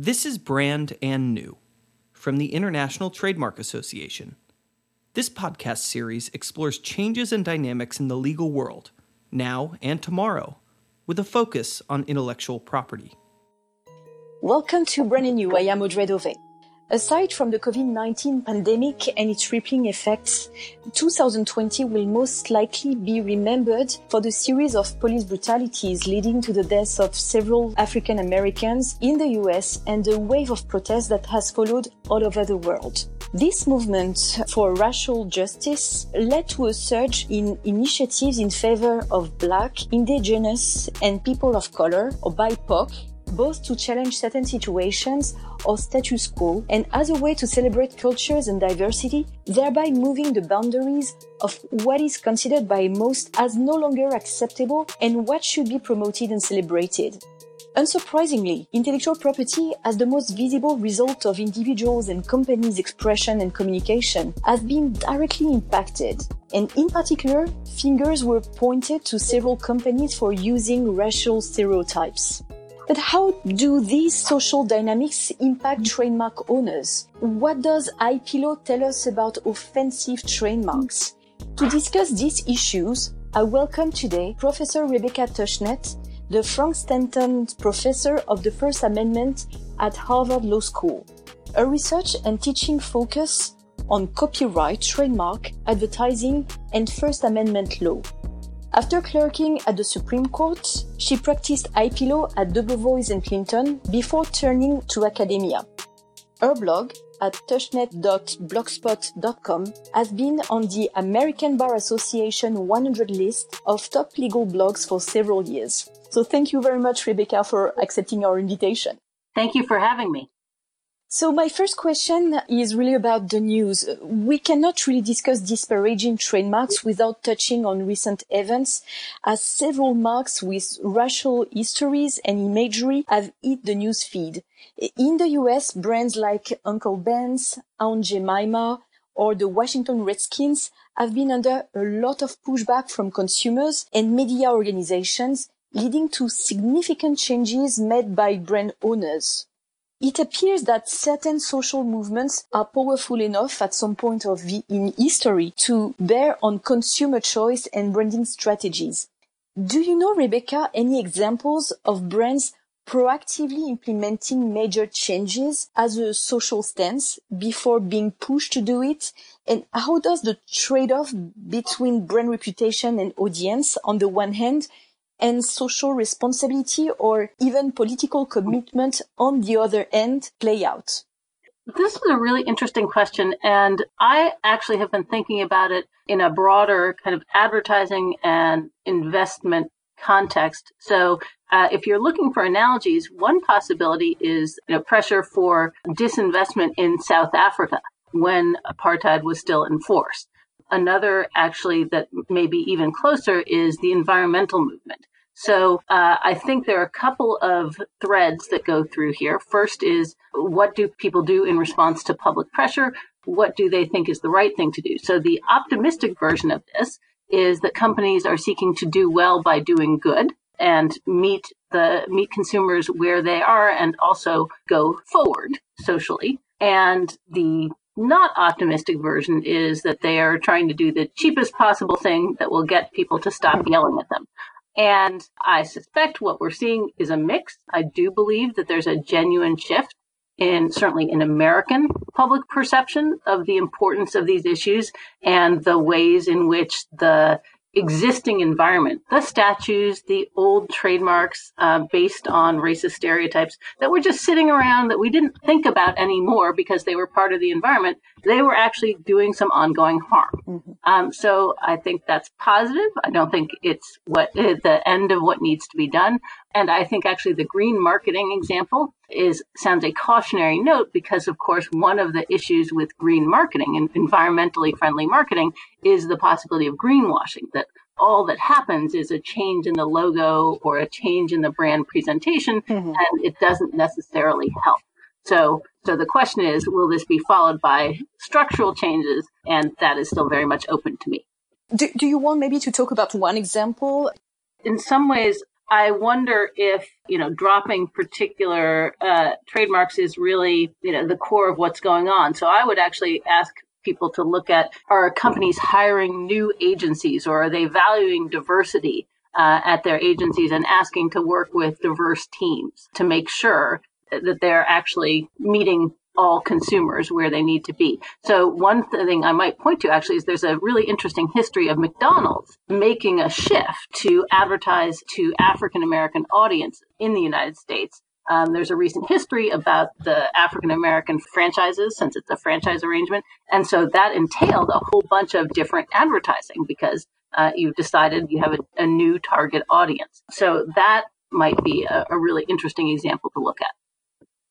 This is Brand and New from the International Trademark Association. This podcast series explores changes and dynamics in the legal world, now and tomorrow, with a focus on intellectual property. Welcome to Brand and New. I am Audrey Dove. Aside from the COVID-19 pandemic and its rippling effects, 2020 will most likely be remembered for the series of police brutalities leading to the deaths of several African Americans in the US and the wave of protests that has followed all over the world. This movement for racial justice led to a surge in initiatives in favor of Black, Indigenous, and people of color, or BIPOC, both to challenge certain situations or status quo and as a way to celebrate cultures and diversity, thereby moving the boundaries of what is considered by most as no longer acceptable and what should be promoted and celebrated. Unsurprisingly, intellectual property, as the most visible result of individuals and companies' expression and communication, has been directly impacted. And in particular, fingers were pointed to several companies for using racial stereotypes. But how do these social dynamics impact trademark owners? What does IP law tell us about offensive trademarks? To discuss these issues, I welcome today Professor Rebecca Tushnet, the Frank Stanton Professor of the First Amendment at Harvard Law School. Her research and teaching focus on copyright, trademark, advertising, and First Amendment law. After clerking at the Supreme Court, she practiced IP law at Debevoise and Plimpton before turning to academia. Her blog at tushnet.blogspot.com has been on the American Bar Association 100 list of top legal blogs for several years. So thank you very much, Rebecca, for accepting our invitation. Thank you for having me. So my first question is really about the news. We cannot really discuss disparaging trademarks without touching on recent events as several marks with racial histories and imagery have hit the news feed. In the US, brands like Uncle Ben's, Aunt Jemima, or the Washington Redskins have been under a lot of pushback from consumers and media organizations, leading to significant changes made by brand owners. It appears that certain social movements are powerful enough at some point of the, in history to bear on consumer choice and branding strategies. Do you know, Rebecca, any examples of brands proactively implementing major changes as a social stance before being pushed to do it? And how does the trade-off between brand reputation and audience on the one hand and social responsibility or even political commitment on the other end play out? This is a really interesting question. And I actually have been thinking about it in a broader kind of advertising and investment context. So, uh, if you're looking for analogies, one possibility is you know, pressure for disinvestment in South Africa when apartheid was still in force. Another, actually, that may be even closer is the environmental movement. So uh, I think there are a couple of threads that go through here. First is what do people do in response to public pressure? What do they think is the right thing to do? So the optimistic version of this is that companies are seeking to do well by doing good and meet the meet consumers where they are and also go forward socially. And the not optimistic version is that they are trying to do the cheapest possible thing that will get people to stop yelling at them. And I suspect what we're seeing is a mix. I do believe that there's a genuine shift in certainly in American public perception of the importance of these issues and the ways in which the existing environment, the statues, the old trademarks uh, based on racist stereotypes that were just sitting around that we didn't think about anymore because they were part of the environment, they were actually doing some ongoing harm. Mm-hmm. Um, so I think that's positive. I don't think it's what the end of what needs to be done. And I think actually the green marketing example is sounds a cautionary note because of course one of the issues with green marketing and environmentally friendly marketing is the possibility of greenwashing that all that happens is a change in the logo or a change in the brand presentation mm-hmm. and it doesn't necessarily help. So, so the question is, will this be followed by structural changes? And that is still very much open to me. Do, do you want maybe to talk about one example? In some ways, I wonder if, you know, dropping particular uh, trademarks is really, you know, the core of what's going on. So I would actually ask people to look at are companies hiring new agencies or are they valuing diversity uh, at their agencies and asking to work with diverse teams to make sure that they're actually meeting all consumers where they need to be. So one thing I might point to actually is there's a really interesting history of McDonald's making a shift to advertise to African American audience in the United States. Um, there's a recent history about the African American franchises since it's a franchise arrangement. And so that entailed a whole bunch of different advertising because uh, you've decided you have a, a, new target audience. So that might be a, a really interesting example to look at.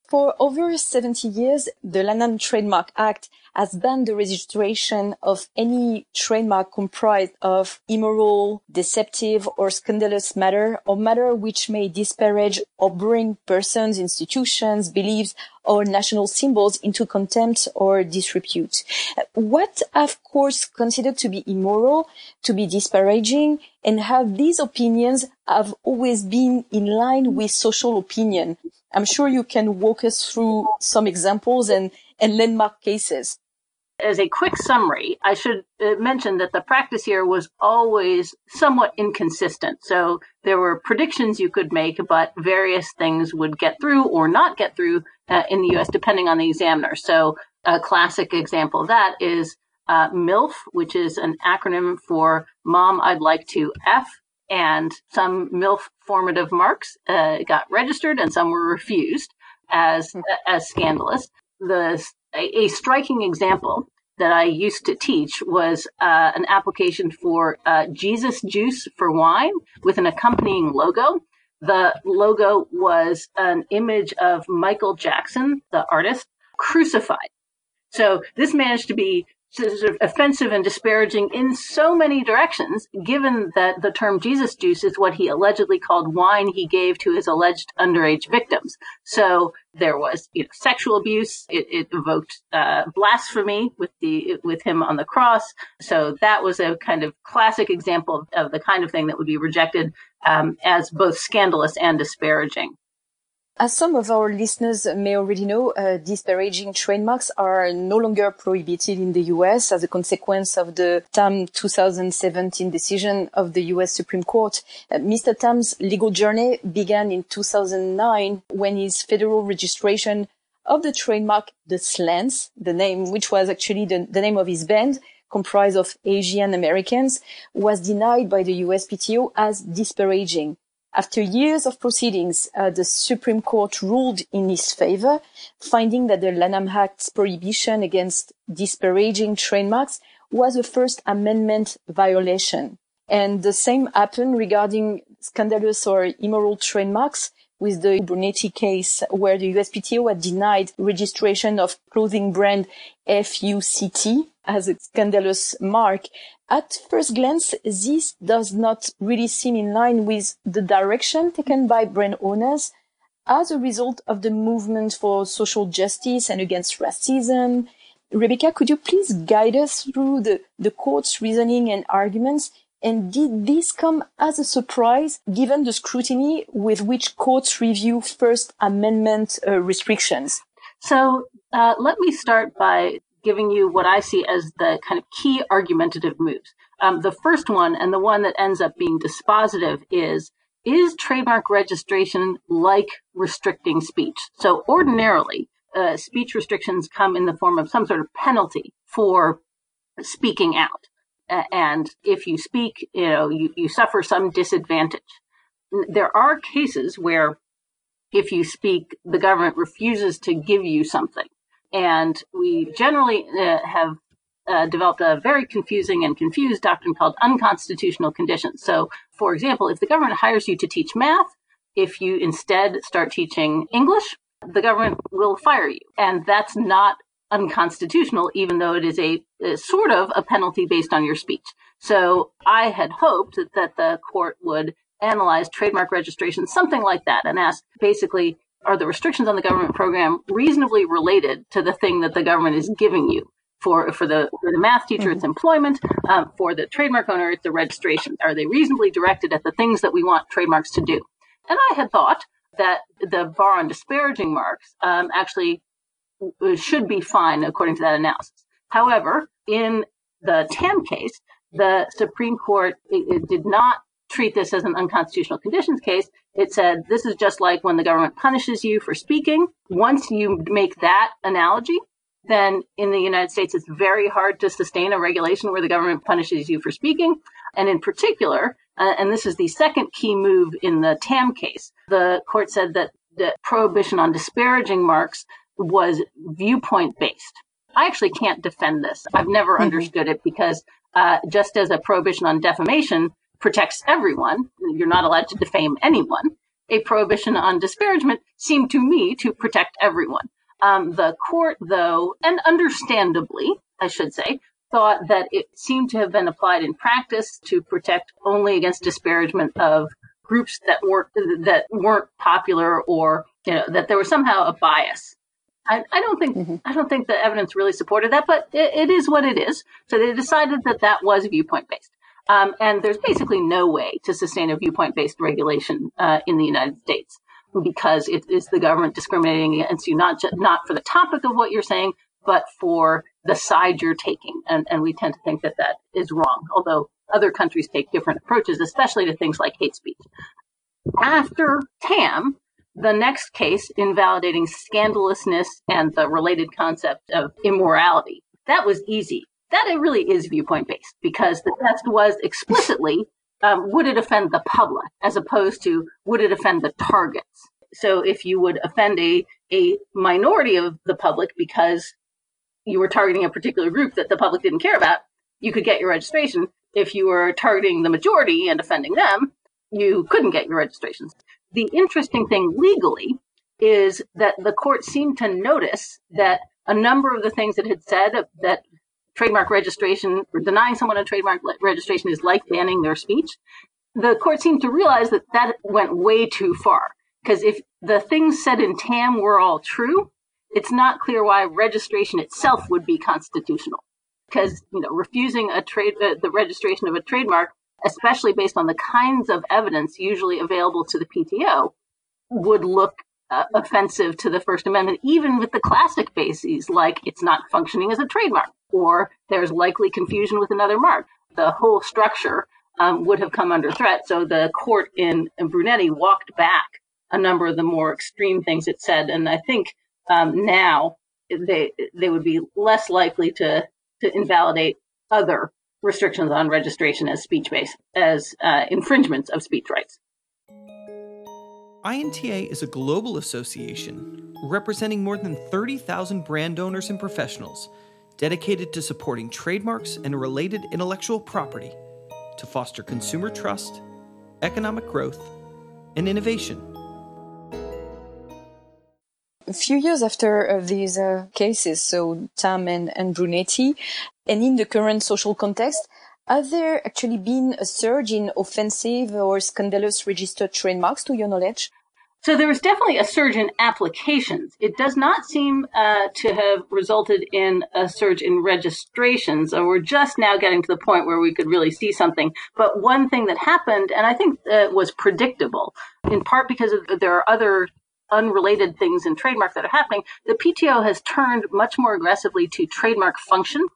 For over 70 years, the Lanham Trademark Act has banned the registration of any trademark comprised of immoral, deceptive, or scandalous matter or matter which may disparage or bring persons, institutions, beliefs, or national symbols into contempt or disrepute. What have courts considered to be immoral, to be disparaging, and how these opinions have always been in line with social opinion I'm sure you can walk us through some examples and, and landmark cases. As a quick summary, I should uh, mention that the practice here was always somewhat inconsistent. So there were predictions you could make, but various things would get through or not get through uh, in the US depending on the examiner. So a classic example of that is uh, MILF, which is an acronym for Mom, I'd Like to F and some MILF formative marks uh, got registered and some were refused as hmm. as scandalous. The a, a, striking example that I used to teach was uh, an application for uh, Jesus Juice for wine with an accompanying logo. The logo was an image of Michael Jackson, the artist, crucified. So this managed to be sort of offensive and disparaging in so many directions, given that the term Jesus juice is what he allegedly called wine he gave to his alleged underage victims. So there was you know, sexual abuse. It, it evoked uh, blasphemy with the with him on the cross. So that was a kind of classic example of, of the kind of thing that would be rejected um, as both scandalous and disparaging. As some of our listeners may already know, uh, disparaging trademarks are no longer prohibited in the US as a consequence of the Tam 2017 decision of the US Supreme Court. Uh, Mr. Tam's legal journey began in 2009 when his federal registration of the trademark The Slants, the name which was actually the, the name of his band, comprised of Asian Americans, was denied by the USPTO as disparaging. After years of proceedings, uh, the Supreme Court ruled in his favor, finding that the Lanham Act's prohibition against disparaging trademarks was a First Amendment violation. And the same happened regarding scandalous or immoral trademarks with the Brunetti case where the USPTO had denied registration of clothing brand FUCT as a scandalous mark at first glance, this does not really seem in line with the direction taken by brand owners as a result of the movement for social justice and against racism. Rebecca, could you please guide us through the, the court's reasoning and arguments? And did this come as a surprise given the scrutiny with which courts review First Amendment uh, restrictions? So uh, let me start by giving you what I see as the kind of key argumentative moves. Um, the first one, and the one that ends up being dispositive, is is trademark registration like restricting speech? So ordinarily, uh, speech restrictions come in the form of some sort of penalty for speaking out. And if you speak, you know, you, you suffer some disadvantage. There are cases where if you speak, the government refuses to give you something. And we generally uh, have uh, developed a very confusing and confused doctrine called unconstitutional conditions. So, for example, if the government hires you to teach math, if you instead start teaching English, the government will fire you. And that's not unconstitutional, even though it is a, a sort of a penalty based on your speech. So I had hoped that the court would analyze trademark registration, something like that, and ask basically, are the restrictions on the government program reasonably related to the thing that the government is giving you? For, for the for the math teacher, mm-hmm. it's employment. Um, for the trademark owner, it's the registration. Are they reasonably directed at the things that we want trademarks to do? And I had thought that the bar on disparaging marks um, actually should be fine according to that analysis. However, in the Tam case, the Supreme Court it, it did not treat this as an unconstitutional conditions case. It said this is just like when the government punishes you for speaking. Once you make that analogy, then in the United States, it's very hard to sustain a regulation where the government punishes you for speaking. And in particular, uh, and this is the second key move in the Tam case, the court said that the prohibition on disparaging marks was viewpoint based. I actually can't defend this. I've never mm-hmm. understood it because uh, just as a prohibition on defamation protects everyone, you're not allowed to defame anyone. A prohibition on disparagement seemed to me to protect everyone. Um, the court, though, and understandably, I should say, thought that it seemed to have been applied in practice to protect only against disparagement of groups that weren't that weren't popular or you know that there was somehow a bias I, I don't think mm-hmm. I don't think the evidence really supported that, but it, it is what it is. So they decided that that was viewpoint based, um, and there's basically no way to sustain a viewpoint based regulation uh, in the United States because it is the government discriminating against you not just, not for the topic of what you're saying, but for the side you're taking, and and we tend to think that that is wrong. Although other countries take different approaches, especially to things like hate speech. After Tam, the next case invalidating scandalousness and the related concept of immorality. That was easy. That it really is viewpoint based because the test was explicitly um, would it offend the public as opposed to would it offend the targets. So if you would offend a, a minority of the public because you were targeting a particular group that the public didn't care about, you could get your registration. If you were targeting the majority and offending them, you couldn't get your registrations. The interesting thing legally is that the court seemed to notice that a number of the things that had said that trademark registration or denying someone a trademark registration is like banning their speech, the court seemed to realize that that went way too far. Because if the things said in TAM were all true, it's not clear why registration itself would be constitutional. Because you know, refusing a trade the registration of a trademark especially based on the kinds of evidence usually available to the PTO, would look uh, offensive to the First Amendment, even with the classic bases like it's not functioning as a trademark or there's likely confusion with another mark. The whole structure um, would have come under threat. So the court in, in, Brunetti walked back a number of the more extreme things it said, and I think um, now they they would be less likely to to invalidate other restrictions on registration as speech based, as uh, infringements of speech rights. INTA is a global association representing more than 30,000 brand owners and professionals dedicated to supporting trademarks and related intellectual property to foster consumer trust, economic growth, and innovation. A few years after uh, these uh, cases, so Tam and, and Brunetti, and in the current social context, have there actually been a surge in offensive or scandalous registered trademarks to your knowledge? So there was definitely a surge in applications. It does not seem uh, to have resulted in a surge in registrations. So we're just now getting to the point where we could really see something. But one thing that happened, and I think uh, was predictable, in part because of, there are other unrelated things in trademark that are happening, the PTO has turned much more aggressively to trademark function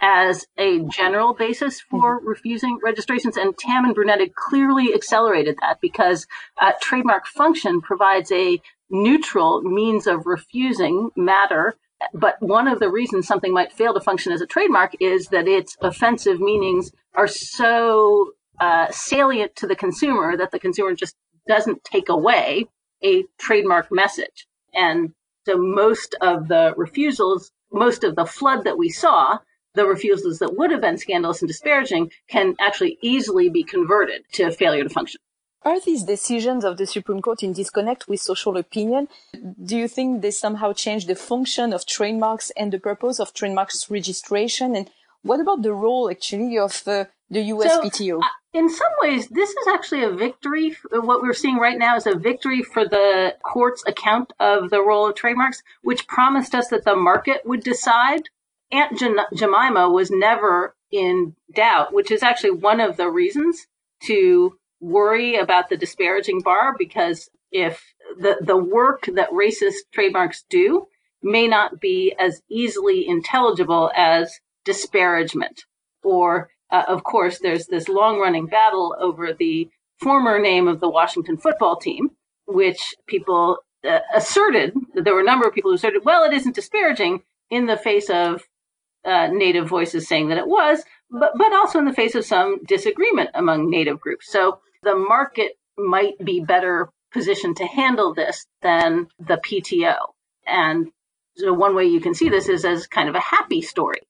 as a general basis for mm-hmm. refusing registrations. And Tam and Brunetti clearly accelerated that because uh, trademark function provides a neutral means of refusing matter. But one of the reasons something might fail to function as a trademark is that its offensive meanings are so uh, salient to the consumer that the consumer just doesn't take away a trademark message. And so most of the refusals, most of the flood that we saw the refusals that would have been scandalous and disparaging can actually easily be converted to failure to function. Are these decisions of the Supreme Court in disconnect with social opinion? Do you think they somehow change the function of trademarks and the purpose of trademarks registration? And what about the role actually of uh, the USPTO? So, uh, in some ways, this is actually a victory. What we're seeing right now is a victory for the court's account of the role of trademarks, which promised us that the market would decide Aunt Jemima was never in doubt, which is actually one of the reasons to worry about the disparaging bar because if the, the work that racist trademarks do may not be as easily intelligible as disparagement. Or, uh, of course, there's this long running battle over the former name of the Washington football team, which people uh, asserted there were a number of people who asserted, well, it isn't disparaging in the face of uh, native voices saying that it was, but, but also in the face of some disagreement among native groups. So the market might be better positioned to handle this than the PTO. And so one way you can see this is as kind of a happy story.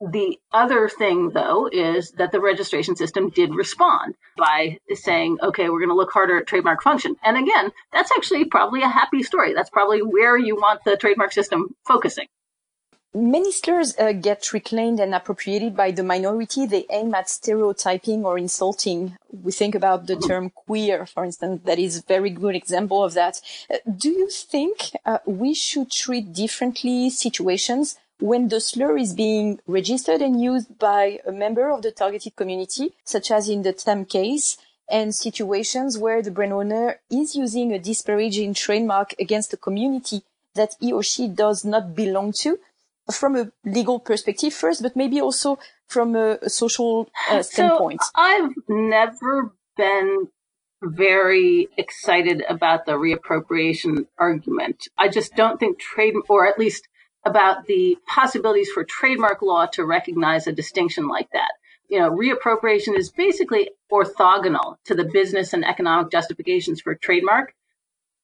The other thing, though, is that the registration system did respond by saying, okay, we're going to look harder at trademark function. And again, that's actually probably a happy story. That's probably where you want the trademark system focusing. Many slurs uh, get reclaimed and appropriated by the minority. They aim at stereotyping or insulting. We think about the term queer, for instance. That is a very good example of that. Uh, do you think uh, we should treat differently situations when the slur is being registered and used by a member of the targeted community, such as in the Tam case, and situations where the brand owner is using a disparaging trademark against a community that he or she does not belong to? From a legal perspective first, but maybe also from a, a social uh, standpoint? So I've never been very excited about the reappropriation argument. I just don't think trade, or at least about the possibilities for trademark law to recognize a distinction like that. You know, reappropriation is basically orthogonal to the business and economic justifications for trademark.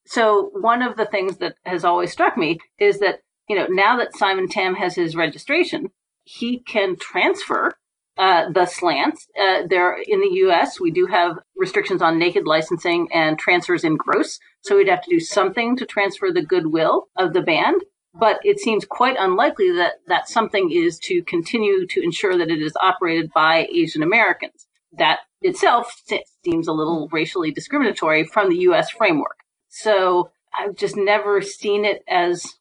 So one of the things that has always struck me is that you know, now that Simon Tam has his registration, he can transfer uh, the slants. Uh, there in the U.S., we do have restrictions on naked licensing and transfers in gross, so we'd have to do something to transfer the goodwill of the band. But it seems quite unlikely that that something is to continue to ensure that it is operated by Asian Americans. That itself seems a little racially discriminatory from the U.S. framework. So I've just never seen it as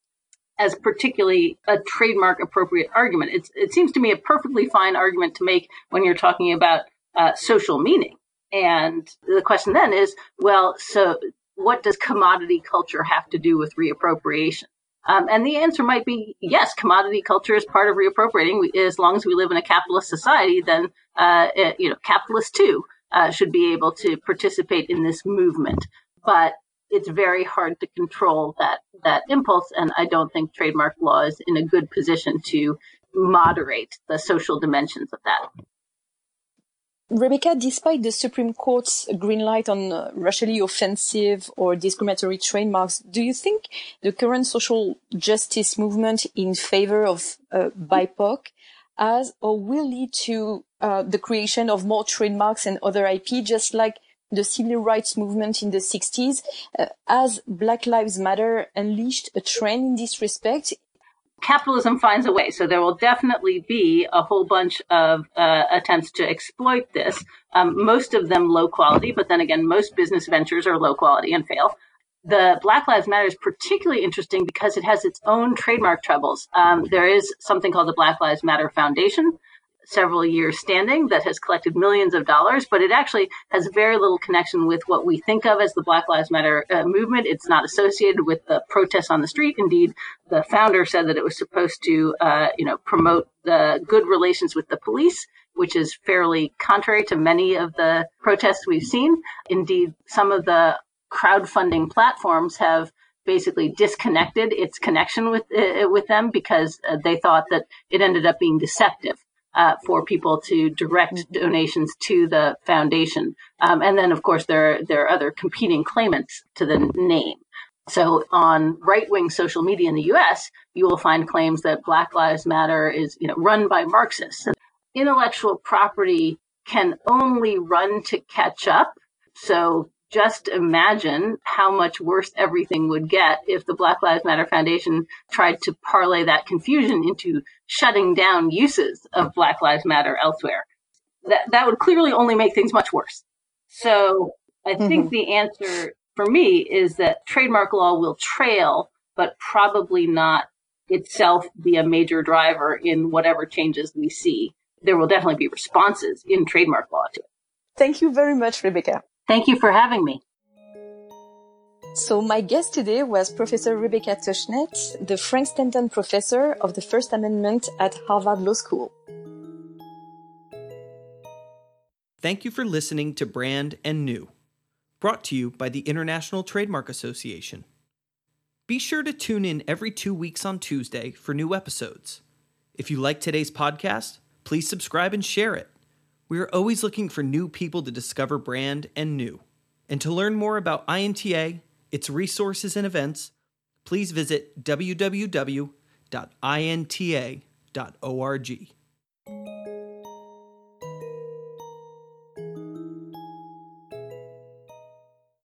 as particularly a trademark appropriate argument. It's, it seems to me a perfectly fine argument to make when you're talking about uh, social meaning. And the question then is, well, so what does commodity culture have to do with reappropriation? Um, and the answer might be yes, commodity culture is part of reappropriating. We, as long as we live in a capitalist society, then uh, it, you know, capitalists too uh, should be able to participate in this movement. But it's very hard to control that that impulse and i don't think trademark law is in a good position to moderate the social dimensions of that. Rebecca, despite the Supreme Court's green light on uh, racially offensive or discriminatory trademarks, do you think the current social justice movement in favor of uh, BIPOC has or will lead to uh, the creation of more trademarks and other IP, just like the civil rights movement in the 60s, uh, as Black Lives Matter unleashed a trend in this respect? Capitalism finds a way. So there will definitely be a whole bunch of uh, attempts to exploit this. Um, most of them low quality, but then again, most business ventures are low quality and fail. The Black Lives Matter is particularly interesting because it has its own trademark troubles. Um, there is something called the Black Lives Matter Foundation, several years standing that has collected millions of dollars, but it actually has very little connection with what we think of as the Black Lives Matter uh, movement. It's not associated with the protests on the street. Indeed, the founder said that it was supposed to, uh, you know, promote the good relations with the police, which is fairly contrary to many of the protests we've seen. Indeed, some of the crowdfunding platforms have basically disconnected its connection with uh, with them because uh, they thought that it ended up being deceptive uh, for people to direct mm-hmm. donations to the foundation. Um, and then, of course, there, there are other competing claimants to the name. So on right-wing social media in the U.S., you will find claims that Black Lives Matter is, you know, run by Marxists. Intellectual property can only run to catch up. So just imagine how much worse everything would get if the Black Lives Matter Foundation tried to parlay that confusion into shutting down uses of Black Lives Matter elsewhere. That, that would clearly only make things much worse. So I mm-hmm. think the answer for me is that trademark law will trail, but probably not itself be a major driver in whatever changes we see. There will definitely be responses in trademark law to it. Thank you very much, Rebecca. Thank you for having me. So my guest today was Professor Rebecca Tushnet, the Frank Stanton Professor of the First Amendment at Harvard Law School. Thank you for listening to Brand and New, brought to you by the International Trademark Association. Be sure to tune in every two weeks on Tuesday for new episodes. If you like today's podcast, please subscribe and share it. We are always looking for new people to discover brand and new. And to learn more about INTA, its resources and events, please visit www.inta.org.